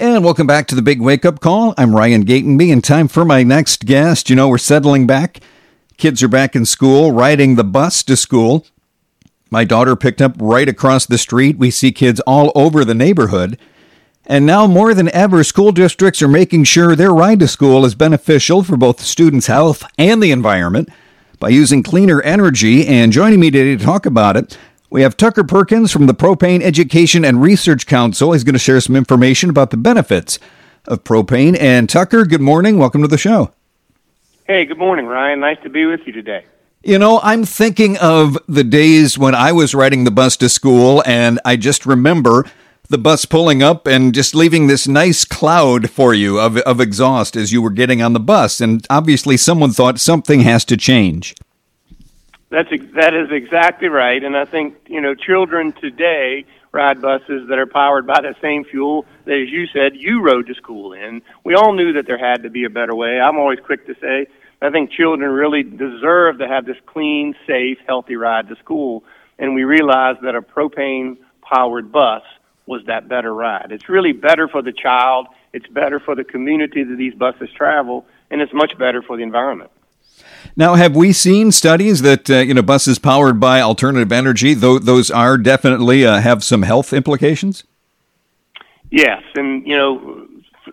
And welcome back to the Big Wake Up Call. I'm Ryan Gatenby, and time for my next guest. You know, we're settling back. Kids are back in school, riding the bus to school. My daughter picked up right across the street. We see kids all over the neighborhood. And now more than ever, school districts are making sure their ride to school is beneficial for both students' health and the environment by using cleaner energy. And joining me today to talk about it, we have Tucker Perkins from the Propane Education and Research Council. He's going to share some information about the benefits of propane. And Tucker, good morning. Welcome to the show. Hey, good morning, Ryan. Nice to be with you today. You know, I'm thinking of the days when I was riding the bus to school, and I just remember the bus pulling up and just leaving this nice cloud for you of, of exhaust as you were getting on the bus. And obviously, someone thought something has to change. That's that is exactly right, and I think you know children today ride buses that are powered by the same fuel that, as you said, you rode to school in. We all knew that there had to be a better way. I'm always quick to say I think children really deserve to have this clean, safe, healthy ride to school. And we realized that a propane powered bus was that better ride. It's really better for the child, it's better for the community that these buses travel, and it's much better for the environment. Now, have we seen studies that uh, you know buses powered by alternative energy? Though those are definitely uh, have some health implications. Yes, and you know,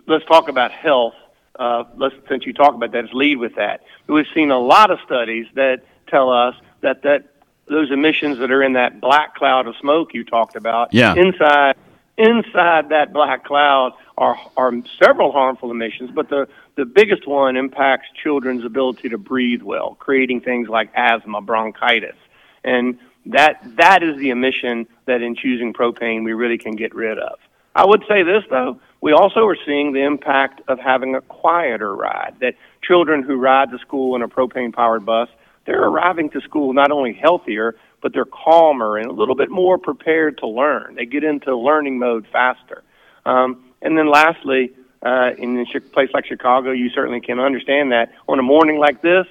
let's talk about health uh, let's, since you talk about that, let's lead with that. We've seen a lot of studies that tell us that, that those emissions that are in that black cloud of smoke you talked about, yeah. inside inside that black cloud are are several harmful emissions, but the the biggest one impacts children's ability to breathe well, creating things like asthma, bronchitis, and that that is the emission that in choosing propane we really can get rid of. I would say this though, we also are seeing the impact of having a quieter ride. That children who ride to school in a propane powered bus, they're arriving to school not only healthier, but they're calmer and a little bit more prepared to learn. They get into learning mode faster. Um, and then lastly, uh, in a place like Chicago, you certainly can understand that on a morning like this,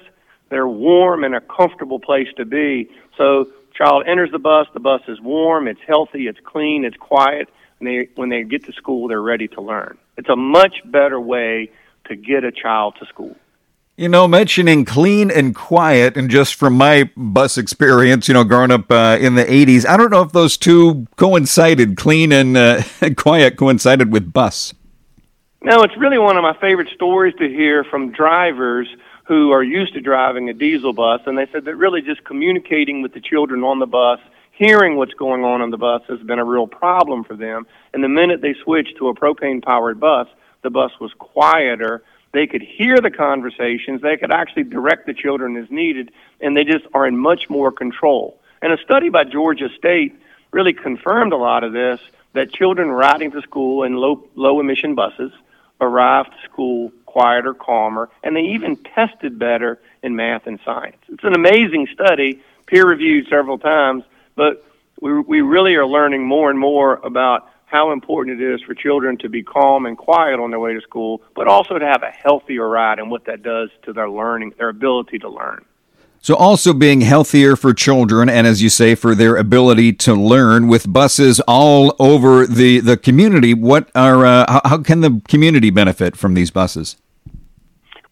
they're warm and a comfortable place to be. So child enters the bus, the bus is warm, it's healthy, it's clean, it's quiet, and they, when they get to school, they're ready to learn. It's a much better way to get a child to school. You know, mentioning clean and quiet, and just from my bus experience, you know, growing up uh, in the 80s, I don't know if those two coincided, clean and uh, quiet coincided with bus. No, it's really one of my favorite stories to hear from drivers who are used to driving a diesel bus, and they said that really just communicating with the children on the bus hearing what's going on on the bus has been a real problem for them. And the minute they switched to a propane powered bus, the bus was quieter. They could hear the conversations. They could actually direct the children as needed, and they just are in much more control. And a study by Georgia State really confirmed a lot of this that children riding to school in low, low emission buses arrive to school quieter, calmer, and they even tested better in math and science. It's an amazing study, peer reviewed several times, but we, we really are learning more and more about how important it is for children to be calm and quiet on their way to school, but also to have a healthier ride and what that does to their learning, their ability to learn. So, also being healthier for children, and as you say, for their ability to learn, with buses all over the, the community, what are uh, how, how can the community benefit from these buses?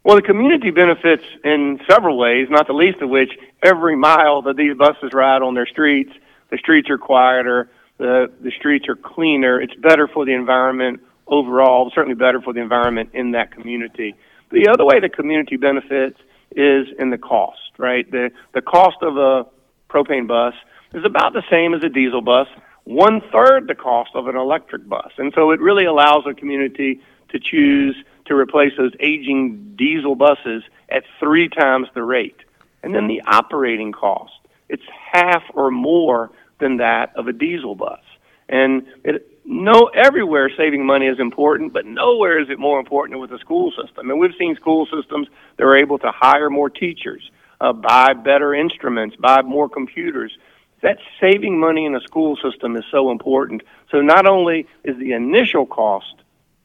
Well, the community benefits in several ways, not the least of which every mile that these buses ride on their streets, the streets are quieter, the, the streets are cleaner. It's better for the environment overall, certainly better for the environment in that community. The other way the community benefits is in the cost, right? The, the cost of a propane bus is about the same as a diesel bus, one third the cost of an electric bus. And so it really allows a community to choose to replace those aging diesel buses at three times the rate. And then the operating cost, it's half or more than that of a diesel bus. And it, no, everywhere saving money is important, but nowhere is it more important than with the school system. And we've seen school systems that are able to hire more teachers, uh, buy better instruments, buy more computers. That saving money in a school system is so important. So not only is the initial cost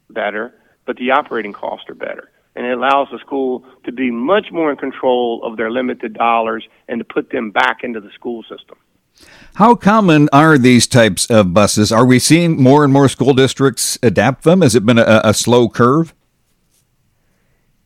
better, but the operating costs are better. And it allows the school to be much more in control of their limited dollars and to put them back into the school system. How common are these types of buses? Are we seeing more and more school districts adapt them? Has it been a, a slow curve?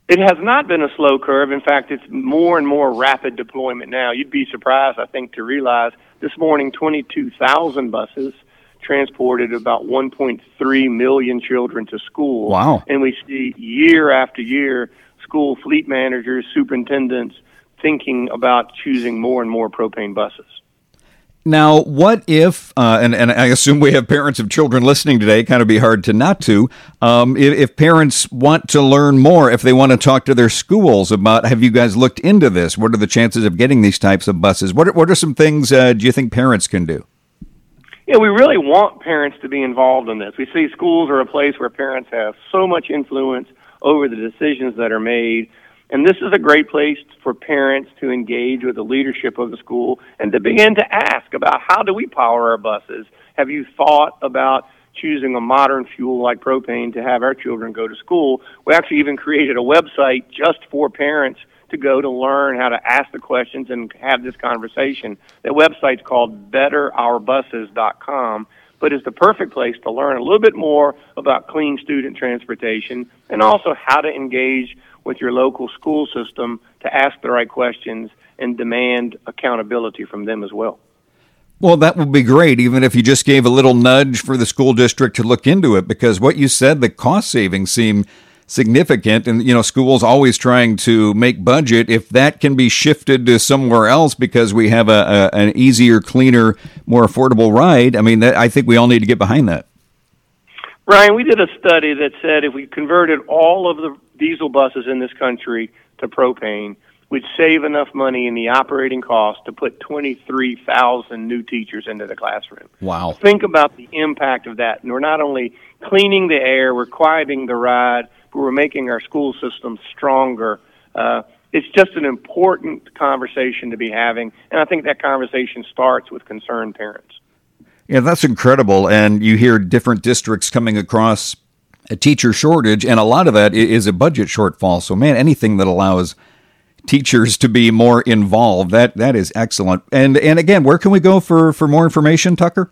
It has not been a slow curve. In fact, it's more and more rapid deployment now. You'd be surprised, I think, to realize this morning 22,000 buses transported about 1.3 million children to school. Wow. And we see year after year school fleet managers, superintendents thinking about choosing more and more propane buses. Now, what if, uh, and, and I assume we have parents of children listening today, kind of be hard to not to, um, if, if, parents want to learn more, if they want to talk to their schools about, have you guys looked into this? What are the chances of getting these types of buses? What are, what are some things uh, do you think parents can do? Yeah, we really want parents to be involved in this. We see schools are a place where parents have so much influence over the decisions that are made and this is a great place for parents to engage with the leadership of the school and to begin to ask about how do we power our buses? Have you thought about choosing a modern fuel like propane to have our children go to school? We actually even created a website just for parents to go to learn how to ask the questions and have this conversation. That website's called betterourbuses.com but is the perfect place to learn a little bit more about clean student transportation and also how to engage with your local school system to ask the right questions and demand accountability from them as well. Well, that would be great, even if you just gave a little nudge for the school district to look into it, because what you said, the cost savings seem significant. And, you know, schools always trying to make budget. If that can be shifted to somewhere else because we have a, a an easier, cleaner, more affordable ride, I mean, that, I think we all need to get behind that. Ryan, we did a study that said if we converted all of the diesel buses in this country to propane, we'd save enough money in the operating cost to put 23,000 new teachers into the classroom. Wow. Think about the impact of that. And we're not only cleaning the air, we're quieting the ride, but we're making our school system stronger. Uh, it's just an important conversation to be having, and I think that conversation starts with concerned parents. Yeah, that's incredible. And you hear different districts coming across a teacher shortage, and a lot of that is a budget shortfall. So, man, anything that allows teachers to be more involved that that is excellent. And and again, where can we go for for more information, Tucker?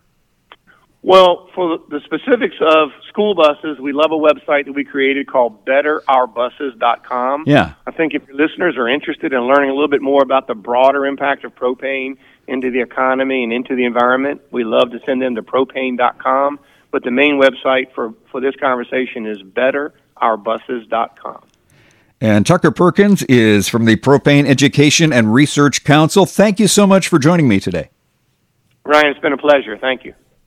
Well, for the specifics of school buses, we love a website that we created called betterourbuses.com. Yeah. I think if your listeners are interested in learning a little bit more about the broader impact of propane into the economy and into the environment, we love to send them to propane.com. But the main website for, for this conversation is betterourbuses.com. And Tucker Perkins is from the Propane Education and Research Council. Thank you so much for joining me today. Ryan, it's been a pleasure. Thank you.